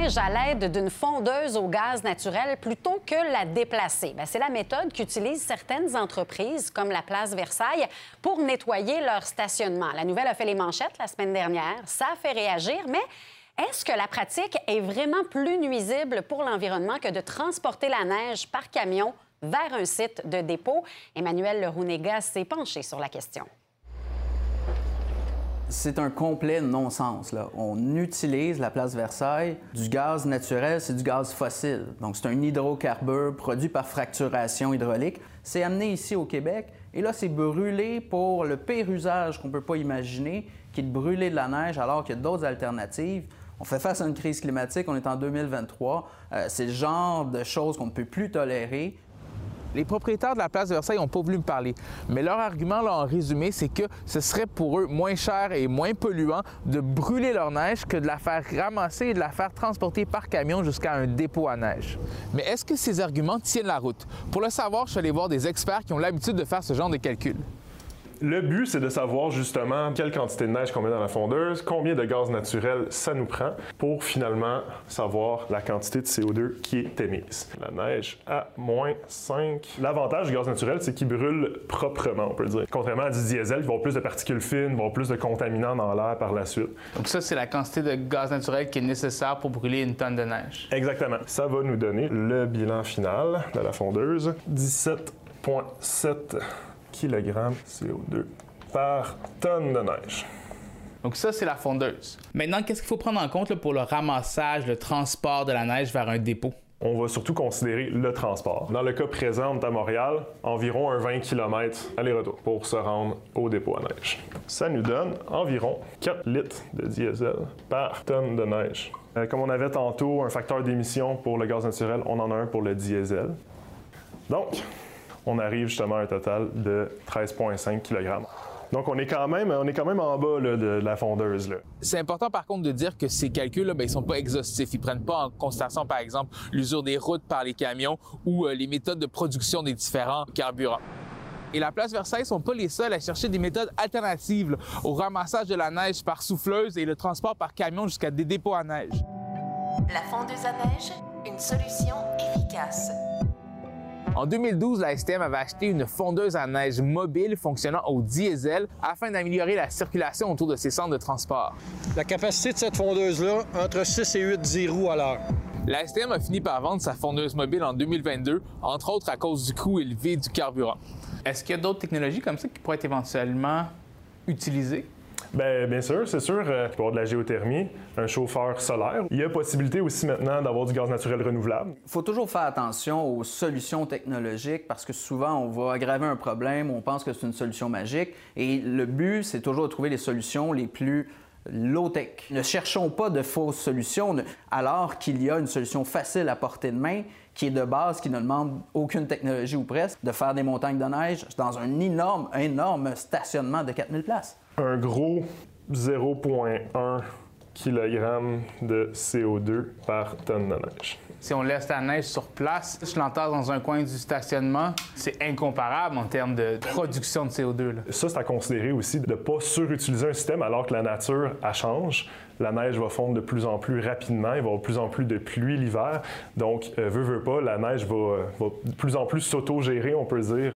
À l'aide d'une fondeuse au gaz naturel plutôt que la déplacer. Ben, c'est la méthode qu'utilisent certaines entreprises, comme la Place Versailles, pour nettoyer leur stationnement. La nouvelle a fait les manchettes la semaine dernière. Ça a fait réagir, mais est-ce que la pratique est vraiment plus nuisible pour l'environnement que de transporter la neige par camion vers un site de dépôt? Emmanuel Lerounega s'est penché sur la question c'est un complet non-sens. On utilise la place Versailles du gaz naturel, c'est du gaz fossile. Donc, c'est un hydrocarbure produit par fracturation hydraulique. C'est amené ici au Québec et là, c'est brûlé pour le pire usage qu'on ne peut pas imaginer, qui est de brûler de la neige alors qu'il y a d'autres alternatives. On fait face à une crise climatique, on est en 2023. Euh, c'est le genre de choses qu'on ne peut plus tolérer. Les propriétaires de la place de Versailles n'ont pas voulu me parler, mais leur argument, là, en résumé, c'est que ce serait pour eux moins cher et moins polluant de brûler leur neige que de la faire ramasser et de la faire transporter par camion jusqu'à un dépôt à neige. Mais est-ce que ces arguments tiennent la route? Pour le savoir, je suis allé voir des experts qui ont l'habitude de faire ce genre de calculs. Le but, c'est de savoir justement quelle quantité de neige qu'on met dans la fondeuse, combien de gaz naturel ça nous prend pour finalement savoir la quantité de CO2 qui est émise. La neige à moins 5. L'avantage du gaz naturel, c'est qu'il brûle proprement, on peut dire. Contrairement à du diesel, il va y avoir plus de particules fines, il va y avoir plus de contaminants dans l'air par la suite. Donc ça, c'est la quantité de gaz naturel qui est nécessaire pour brûler une tonne de neige. Exactement. Ça va nous donner le bilan final de la fondeuse. 17,7 kg CO2 par tonne de neige. Donc ça, c'est la fondeuse. Maintenant, qu'est-ce qu'il faut prendre en compte là, pour le ramassage, le transport de la neige vers un dépôt? On va surtout considérer le transport. Dans le cas présent, on est à Montréal, environ un 20 km aller-retour pour se rendre au dépôt à neige. Ça nous donne environ 4 litres de diesel par tonne de neige. Euh, comme on avait tantôt un facteur d'émission pour le gaz naturel, on en a un pour le diesel. Donc, on arrive justement à un total de 13,5 kg. Donc, on est quand même, on est quand même en bas là, de, la fondeuse. C'est important, par contre, de dire que ces calculs, ben, ils ne sont pas exhaustifs. Ils ne prennent pas en considération, par exemple, l'usure des routes par les camions ou euh, les méthodes de production des différents carburants. Et la place Versailles ne sont pas les seuls à chercher des méthodes alternatives là, au ramassage de la neige par souffleuse et le transport par camion jusqu'à des dépôts à neige. La fondeuse à neige, une solution efficace. En 2012, la STM avait acheté une fondeuse à neige mobile fonctionnant au diesel afin d'améliorer la circulation autour de ces centres de transport. La capacité de cette fondeuse-là, entre 6 et 8 10 roues à l'heure. La STM a fini par vendre sa fondeuse mobile en 2022, entre autres à cause du coût élevé du carburant. Est-ce qu'il y a d'autres technologies comme ça qui pourraient être éventuellement utilisées? Bien, bien sûr, c'est sûr. Euh, il peut y avoir de la géothermie, un chauffeur solaire. Il y a possibilité aussi maintenant d'avoir du gaz naturel renouvelable. Il faut toujours faire attention aux solutions technologiques parce que souvent, on va aggraver un problème, on pense que c'est une solution magique. Et le but, c'est toujours de trouver les solutions les plus low-tech. Ne cherchons pas de fausses solutions alors qu'il y a une solution facile à portée de main qui est de base, qui ne demande aucune technologie ou presque, de faire des montagnes de neige dans un énorme, énorme stationnement de 4000 places un gros 0,1 kg de CO2 par tonne de neige. Si on laisse la neige sur place, je l'entends dans un coin du stationnement, c'est incomparable en termes de production de CO2. Ça, c'est à considérer aussi de ne pas surutiliser un système alors que la nature, a change. La neige va fondre de plus en plus rapidement, il va y avoir de plus en plus de pluie l'hiver. Donc, euh, veut, veut pas, la neige va, euh, va de plus en plus s'auto-gérer, on peut dire,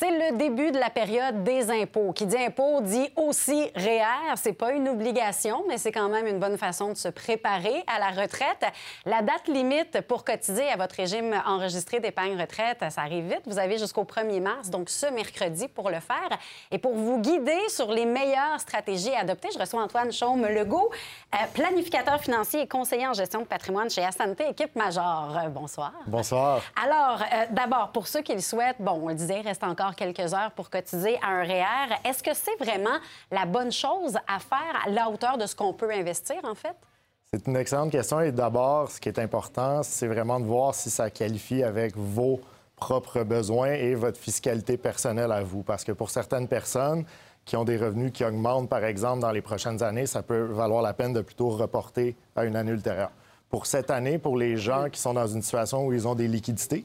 c'est le début de la période des impôts. Qui dit impôt dit aussi REER. C'est pas une obligation, mais c'est quand même une bonne façon de se préparer à la retraite. La date limite pour cotiser à votre régime enregistré d'épargne retraite, ça arrive vite. Vous avez jusqu'au 1er mars, donc ce mercredi, pour le faire. Et pour vous guider sur les meilleures stratégies à adopter, je reçois Antoine Chaume-Legault, euh, planificateur financier et conseiller en gestion de patrimoine chez Asante Équipe Major. Euh, bonsoir. Bonsoir. Alors, euh, d'abord, pour ceux qui le souhaitent, bon, on le disait, reste encore quelques heures pour cotiser à un REER. Est-ce que c'est vraiment la bonne chose à faire à la hauteur de ce qu'on peut investir, en fait? C'est une excellente question. Et d'abord, ce qui est important, c'est vraiment de voir si ça qualifie avec vos propres besoins et votre fiscalité personnelle à vous. Parce que pour certaines personnes qui ont des revenus qui augmentent, par exemple, dans les prochaines années, ça peut valoir la peine de plutôt reporter à une année ultérieure. Pour cette année, pour les gens qui sont dans une situation où ils ont des liquidités,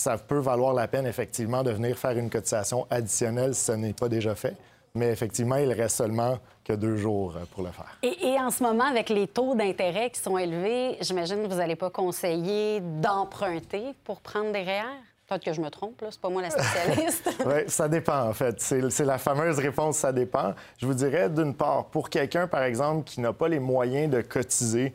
ça peut valoir la peine, effectivement, de venir faire une cotisation additionnelle si ce n'est pas déjà fait. Mais effectivement, il reste seulement que deux jours euh, pour le faire. Et, en ce moment, avec les taux d'intérêt qui sont élevés, j'imagine que vous n'allez pas conseiller d'emprunter pour prendre des REER? Peut-être que je me trompe, là. C'est pas moi la spécialiste. <laughs> oui, ça dépend, en fait. C'est la fameuse réponse ça dépend. Je vous dirais, d'une part, pour quelqu'un, par exemple, qui n'a pas les moyens de cotiser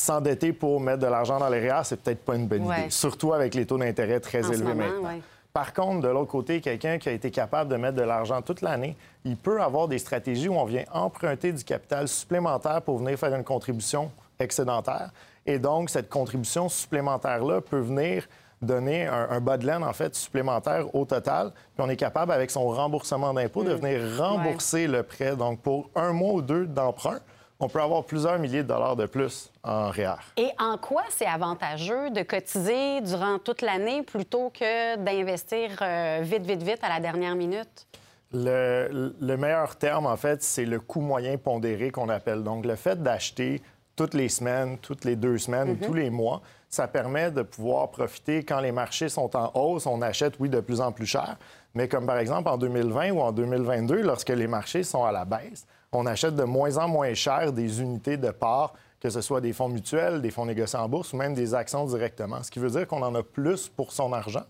s'endetter pour metce de l'argent dans les REER, c'est peut-être pas une bonne idée, surtout avec les taux d'intérêt très élevés maintenant. Par contre, de l'autre côté, quelqu'un qui a été capable de mettre de l'argent toute l'année, il peut avoir des stratégies où on vient emprunter du capital supplémentaire pour venir faire une contribution excédentaire. Et donc, cette contribution supplémentaire-là peut venir donner un, bas de laine, en fait, supplémentaire au total. Puis on est capable, avec son remboursement d'impôt, de hmm. venir rembourser le prêt. Donc, pour un mois ou deux d'emprunt, on peut avoir plusieurs milliers de dollars de plus en REER. Et en quoi c'est avantageux de cotiser durant toute l'année plutôt que d'investir euh, vite, vite, vite à la dernière minute? Le, le meilleur terme, en fait, c'est le coût moyen pondéré qu'on appelle. Donc, le fait d'acheter toutes les semaines, toutes les deux semaines, Mhm. tous les mois, ça permet de pouvoir profiter quand les marchés sont en hausse. On achète, oui, de plus en plus cher, mais comme par exemple en 2020 ou en 2022, lorsque les marchés sont à la baisse, on achète de moins en moins cher des unités de part, que ce soit des fonds mutuels, des fonds négociés en bourse ou même des actions directement. Ce qui veut dire qu'on en a plus pour son argent.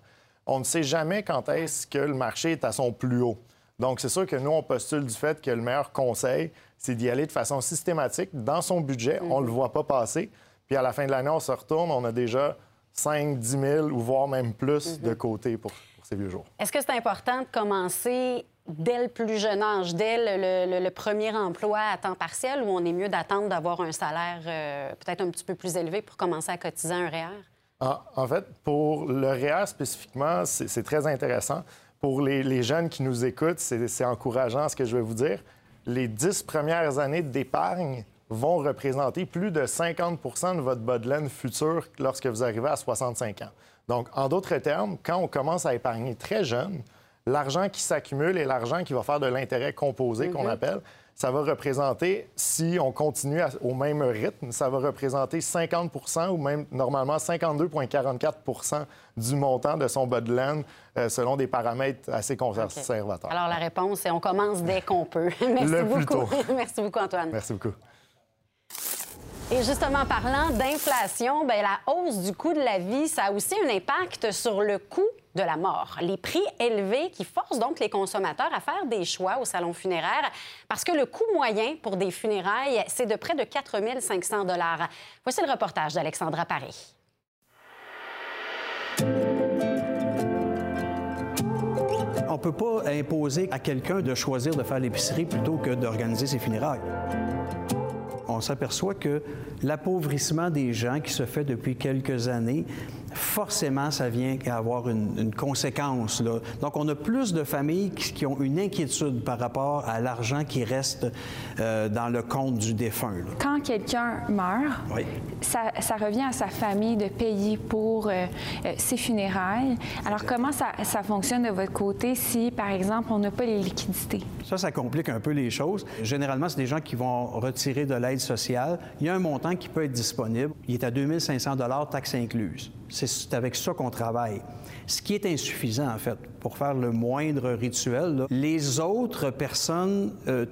On ne sait jamais quand est-ce que le marché est à son plus haut. Donc, c'est sûr que nous, on postule du fait que le meilleur conseil, c'est d'y aller de façon systématique dans son budget. On ne le voit pas passer. Puis à la fin de l'année, on se retourne, on a déjà 5, 10 000 ou voire même plus de côté pour, pour ces vieux jours. Est-ce que c'est important de commencer dès le plus jeune âge, dès le, premier emploi à temps partiel, ou on est mieux d'attendre d'avoir un salaire euh, peut-être un petit peu plus élevé pour commencer à cotiser un REER? En, en fait, pour le REER spécifiquement, c'est très intéressant. Pour les, jeunes qui nous écoutent, c'est encourageant ce que je vais vous dire. Les dix premières années d'épargne vont représenter plus de 50 de votre bas de futur lorsque vous arrivez à 65 ans. Donc, en d'autres termes, quand on commence à épargner très jeune, l'argent qui s'accumule et l'argent qui va faire de l'intérêt composé, qu'on Mhm. appelle, ça va représenter, si on continue à- au même rythme, ça va représenter 50% ou même normalement 52,44% du montant de son bas de laine euh, selon des paramètres assez conservateurs. Alors, la réponse est on commence dès qu'on peut. <laughs> Merci Le beaucoup. plus tôt. <laughs> Merci beaucoup, Antoine. Merci beaucoup. Et justement, parlant d'inflation, ben, la hausse du coût de la vie, ça a aussi un impact sur le coût de la mort. Les prix élevés qui forcent donc les consommateurs à faire des choix au salon funéraire parce que le coût moyen pour des funérailles, c'est de près de 4 500 Voici le reportage d'Alexandra Paris. On ne peut pas imposer à quelqu'un de choisir de faire l'épicerie plutôt que d'organiser ses funérailles. On s'aperçoit que l'appauvrissement des gens qui se fait depuis quelques années, forcément, ça vient avoir une, une conséquence. là. Donc, on a plus de familles qui, qui ont une inquiétude par rapport à l'argent qui reste euh, dans le compte du défunt. là. Quand quelqu'un meurt, Oui. ça, ça revient à sa famille de payer pour euh, euh, ses funérailles. Alors, comment ça, ça fonctionne de votre côté si, par exemple, on n'a pas les liquidités? Ça, ça complique un peu les choses. Généralement, c'est des gens qui vont retirer de l'aide sociale. Il y a un montant qui peut être disponible. Il est à 2500 taxes incluses. C'est- avec ça qu'on travaille. Ce qui est insuffisant, en fait, pour faire le moindre rituel. là. Les autres personnes, euh,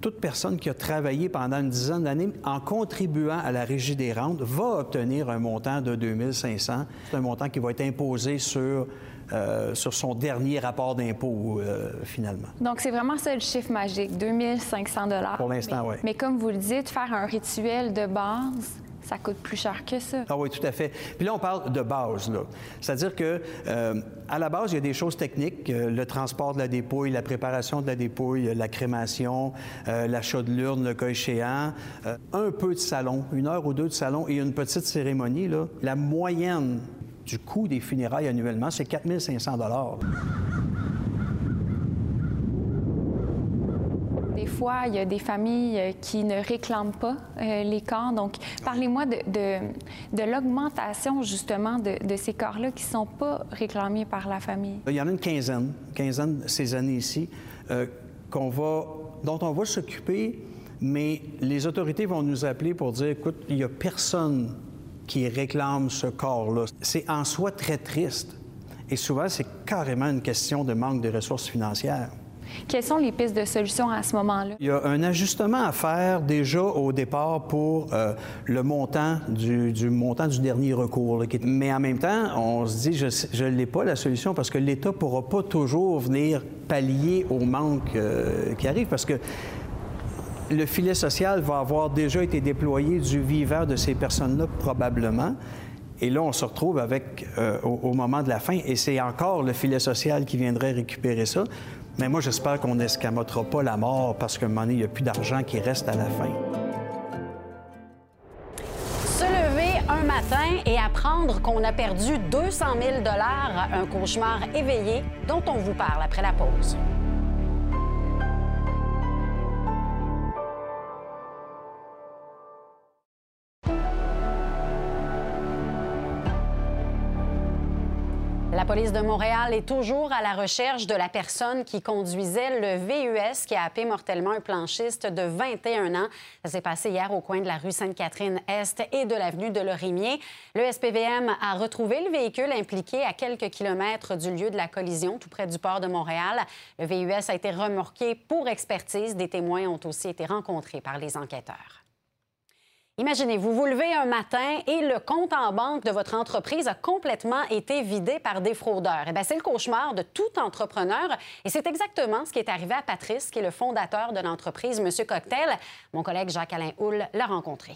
toute personne qui a travaillé pendant une dizaine d'années en contribuant à la régie des rentes va obtenir un montant de 2500. C'est un montant qui va être imposé sur, euh, sur son dernier rapport d'impôt, euh, finalement. Donc, c'est vraiment ça le chiffre magique, 2500 dollars. Pour l'instant, oui. Mais comme vous le dites, faire un rituel de base, ça coûte plus cher que ça. Ah oui, tout à fait. Puis là, on parle de base, là. C'est-à-dire que euh, à la base, il y a des choses techniques, euh, le transport de la dépouille, la préparation de la dépouille, euh, la crémation, euh, l'achat de l'urne, le cas échéant, un peu de salon, une heure ou deux de salon et une petite cérémonie, là. La moyenne du coût des funérailles annuellement, c'est 4500 dollars. Des fois, il y a des familles euh, qui ne réclament pas euh, les corps. Donc, parlez-moi de, l'augmentation, justement, de, ces corps-là qui ne sont pas réclamés par la famille. Il y en a une quinzaine, quinzaine ces années-ci, euh, dont on va s'occuper, mais les autorités vont nous appeler pour dire, écoute, il n'y a personne qui réclame ce corps-là. C'est en soi très triste. Et souvent, c'est carrément une question de manque de ressources financières. Quelles sont les pistes de solutions à ce moment-là? Il y a un ajustement à faire déjà au départ pour euh, le montant du, montant du dernier recours. Mais en même temps, on se dit, je ne l'ai pas la solution parce que l'État ne pourra pas toujours venir pallier au manque euh, qui arrive parce que le filet social va avoir déjà été déployé du vivant de ces personnes-là probablement. Et là, on se retrouve avec, euh, au, au moment de la fin, et c'est encore le filet social qui viendrait récupérer ça. Mais moi, j'espère qu'on n'escamotera pas la mort parce qu'à un moment donné, il n'y a plus d'argent qui reste à la fin. Se lever un matin et apprendre qu'on a perdu 200 000 un cauchemar éveillé dont on vous parle après la pause. Police de Montréal est toujours à la recherche de la personne qui conduisait le VUS qui a happé mortellement un planchiste de 21 ans. Ça s'est passé hier au coin de la rue Sainte-Catherine-Est et de l'avenue de Lorimier. Le SPVM a retrouvé le véhicule impliqué à quelques kilomètres du lieu de la collision, tout près du port de Montréal. Le VUS a été remorqué pour expertise. Des témoins ont aussi été rencontrés par les enquêteurs. Imaginez, vous vous levez un matin et le compte en banque de votre entreprise a complètement été vidé par des fraudeurs. Eh c'est le cauchemar de tout entrepreneur et c'est exactement ce qui est arrivé à Patrice, qui est le fondateur de l'entreprise Monsieur Cocktail. Mon collègue Jacques-Alain Houle l'a rencontré.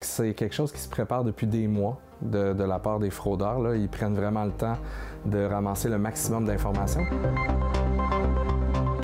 C'est quelque chose qui se prépare depuis des mois de, la part des fraudeurs. Ils prennent vraiment le temps de ramasser le maximum d'informations.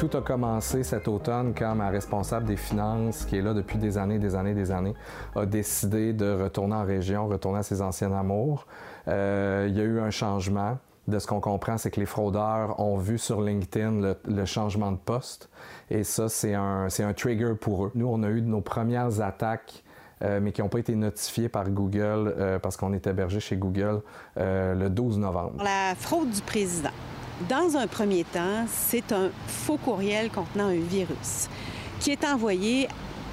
Tout a commencé cet automne quand ma responsable des finances, qui est là depuis des années, des années, des années, a décidé de retourner en région, retourner à ses anciens amours. Euh, il y a eu un changement. De ce qu'on comprend, c'est que les fraudeurs ont vu sur LinkedIn le, changement de poste. Et ça, c'est un, un trigger pour eux. Nous, on a eu nos premières attaques mais qui n'ont pas été notifiées par Google euh, parce qu'on est hébergé chez Google le 12 novembre. La fraude du président. Dans un premier temps, c'est un faux courriel contenant un virus qui est envoyé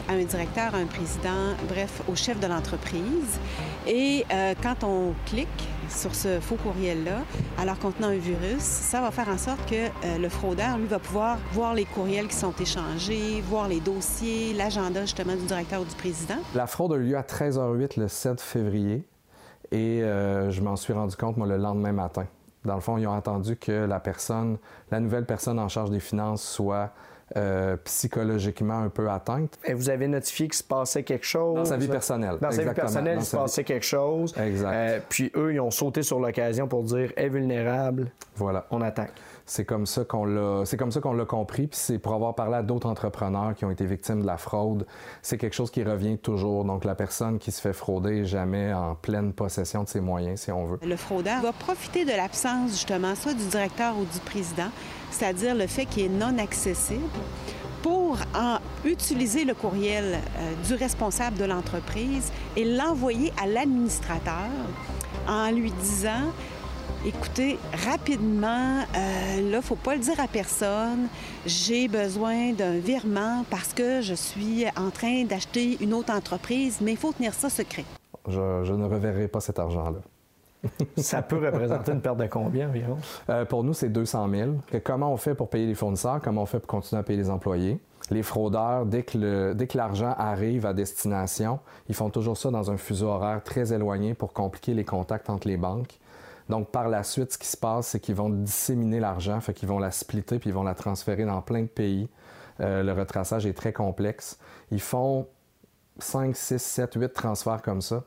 à un directeur, à un président, bref, au chef de l'entreprise. Et euh, quand on clique sur ce faux courriel-là, alors contenant un virus, ça va faire en sorte que euh, le fraudeur, lui, va pouvoir voir les courriels qui sont échangés, voir les dossiers, l'agenda justement du directeur ou du président. La fraude a eu lieu à 13h08 le 7 février et euh, je m'en suis rendu compte, moi, le lendemain matin. Dans le fond, ils ont attendu que la personne, la nouvelle personne en charge des finances soit euh, psychologiquement un peu atteinte. Et vous avez notifié qu'il se passait quelque chose. Dans sa vie personnelle. Dans sa vie personnelle, il se passait quelque chose. Exact. Euh, puis eux, ils ont sauté sur l'occasion pour dire est vulnérable. Voilà. On attaque. C'est comme ça qu'on l'a, c'est compris. Puis c'est pour avoir parlé à d'autres entrepreneurs qui ont été victimes de la fraude, c'est quelque chose qui revient toujours. Donc la personne qui se fait frauder est jamais en pleine possession de ses moyens, si on veut. Le fraudeur va profiter de l'absence justement, soit du directeur ou du président, c'est-à-dire le fait qu'il est non accessible pour utiliser le courriel euh, du responsable de l'entreprise et l'envoyer à l'administrateur en lui disant Écoutez, rapidement, euh, là, faut pas le dire à personne. J'ai besoin d'un virement parce que je suis en train d'acheter une autre entreprise, mais il faut tenir ça secret. Je, ne reverrai pas cet argent-là. <laughs> ça peut représenter une perte de combien environ? Euh, pour nous, c'est 200 000. comment on fait pour payer les fournisseurs? Comment on fait pour continuer à payer les employés? Les fraudeurs, dès que l'argent arrive à destination, ils font toujours ça dans un fuseau horaire très éloigné pour compliquer les contacts entre les banques. Donc, par la suite, ce qui se passe, c'est qu'ils vont disséminer l'argent, fait qu'ils vont la splitter puis ils vont la transférer dans plein de pays. Euh, le retraçage est très complexe. Ils font 5, 6, 7, 8 transferts comme ça.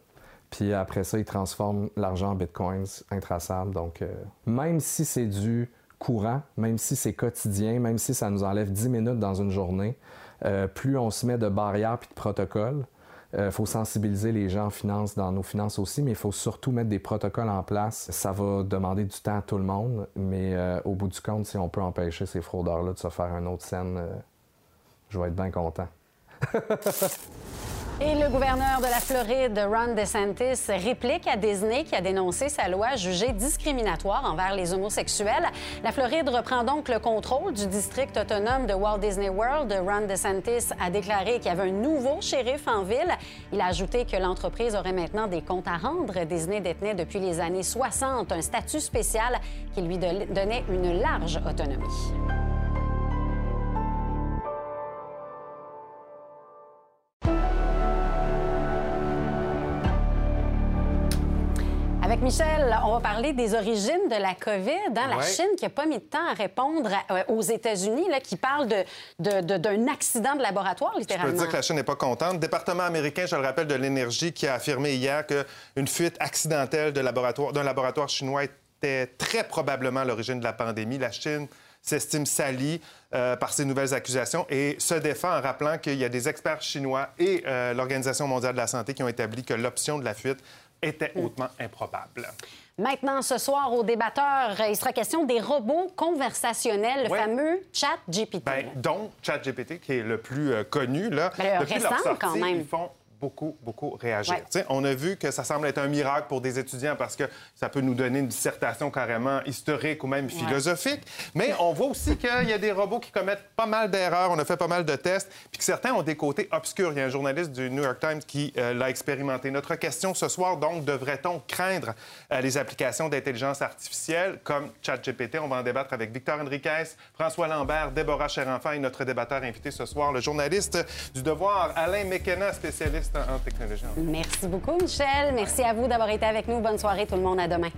Puis après ça, ils transforment l'argent en bitcoins intraçables. Donc, euh, même si c'est du courant, même si c'est quotidien, même si ça nous enlève 10 minutes dans une journée, euh, plus on se met de barrières puis de protocoles, il euh, faut sensibiliser les gens en finance, dans nos finances aussi, mais il faut surtout mettre des protocoles en place. Ça va demander du temps à tout le monde, mais euh, au bout du compte, si on peut empêcher ces fraudeurs-là de se faire une autre scène, euh, je vais être bien content. <laughs> Et le gouverneur de la Floride, Ron DeSantis, réplique à Disney qui a dénoncé sa loi jugée discriminatoire envers les homosexuels. La Floride reprend donc le contrôle du district autonome de Walt Disney World. Ron DeSantis a déclaré qu'il y avait un nouveau shérif en ville. Il a ajouté que l'entreprise aurait maintenant des comptes à rendre. Disney détenait depuis les années 60 un statut spécial qui lui donnait une large autonomie. Avec Michel, on va parler des origines de la COVID. Dans hein. La Chine qui n'a pas mis de temps à répondre euh, aux États-Unis, qui parle d'un de, de, accident de laboratoire, littéralement. Je peux dire que la Chine n'est pas contente. Le département américain, je le rappelle, de l'énergie, qui a affirmé hier qu'une fuite accidentelle d'un laboratoire, laboratoire chinois était très probablement l'origine de la pandémie. La Chine s'estime salie euh, par ces nouvelles accusations et se défend en rappelant qu'il y a des experts chinois et euh, l'Organisation mondiale de la santé qui ont établi que l'option de la fuite était hautement improbable. Maintenant, ce soir, au débatteur, il sera question des robots conversationnels, le fameux chat GPT. Bien, donc, chat GPT, qui est le plus euh, connu. Là. Ben, Depuis récent, leur sortie, quand même. Ils font beaucoup, beaucoup réagir. Ouais. On a vu que ça semble être un miracle pour des étudiants parce que ça peut nous donner une dissertation carrément historique ou même philosophique. Mais on voit aussi qu'il y a des robots qui commettent pas mal d'erreurs. On a fait pas mal de tests, puis que certains ont des côtés obscurs. Il y a un journaliste du New York Times qui euh, l'a expérimenté. Notre question ce soir, donc, devrait-on craindre euh, les applications d'intelligence artificielle comme ChatGPT? On va en débattre avec Victor Henriquez, François Lambert, Déborah Cherenfant et notre débatteur invité ce soir, le journaliste du Devoir, Alain McKenna, spécialiste Merci beaucoup, Michel. Merci à vous d'avoir été avec nous. Bonne soirée, tout le monde. À demain.